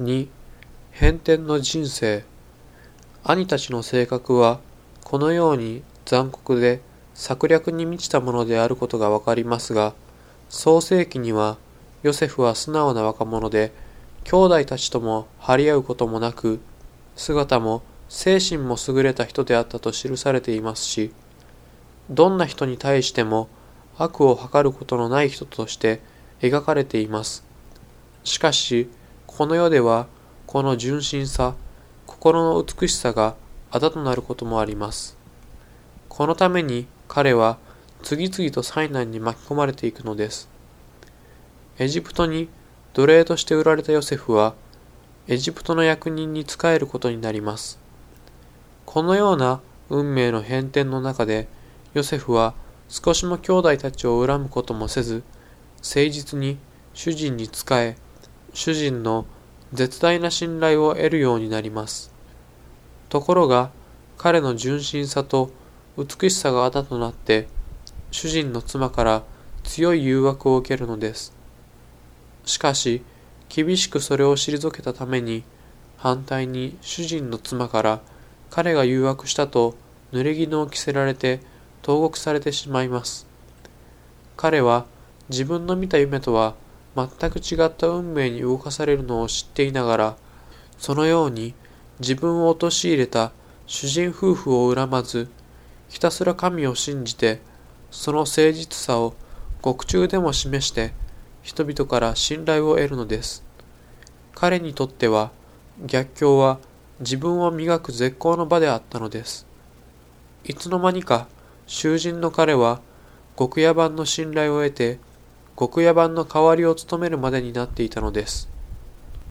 2変天の人生。兄たちの性格はこのように残酷で策略に満ちたものであることがわかりますが創世記にはヨセフは素直な若者で兄弟たちとも張り合うこともなく姿も精神も優れた人であったと記されていますしどんな人に対しても悪を図ることのない人として描かれています。しかしこの世ではこの純真さ心の美しさがあだとなることもあります。このために彼は次々と災難に巻き込まれていくのです。エジプトに奴隷として売られたヨセフはエジプトの役人に仕えることになります。このような運命の変転の中でヨセフは少しも兄弟たちを恨むこともせず誠実に主人に仕え主人の絶大な信頼を得るようになります。ところが彼の純真さと美しさがあだとなって主人の妻から強い誘惑を受けるのです。しかし厳しくそれを退けたために反対に主人の妻から彼が誘惑したと濡れ衣を着せられて投獄されてしまいます。彼は自分の見た夢とは全く違った運命に動かされるのを知っていながらそのように自分を陥れた主人夫婦を恨まずひたすら神を信じてその誠実さを獄中でも示して人々から信頼を得るのです。彼にとっては逆境は自分を磨く絶好の場であったのです。いつの間にか囚人の彼は極夜版の信頼を得て極夜版の代わりを務めるまでになっていたのです。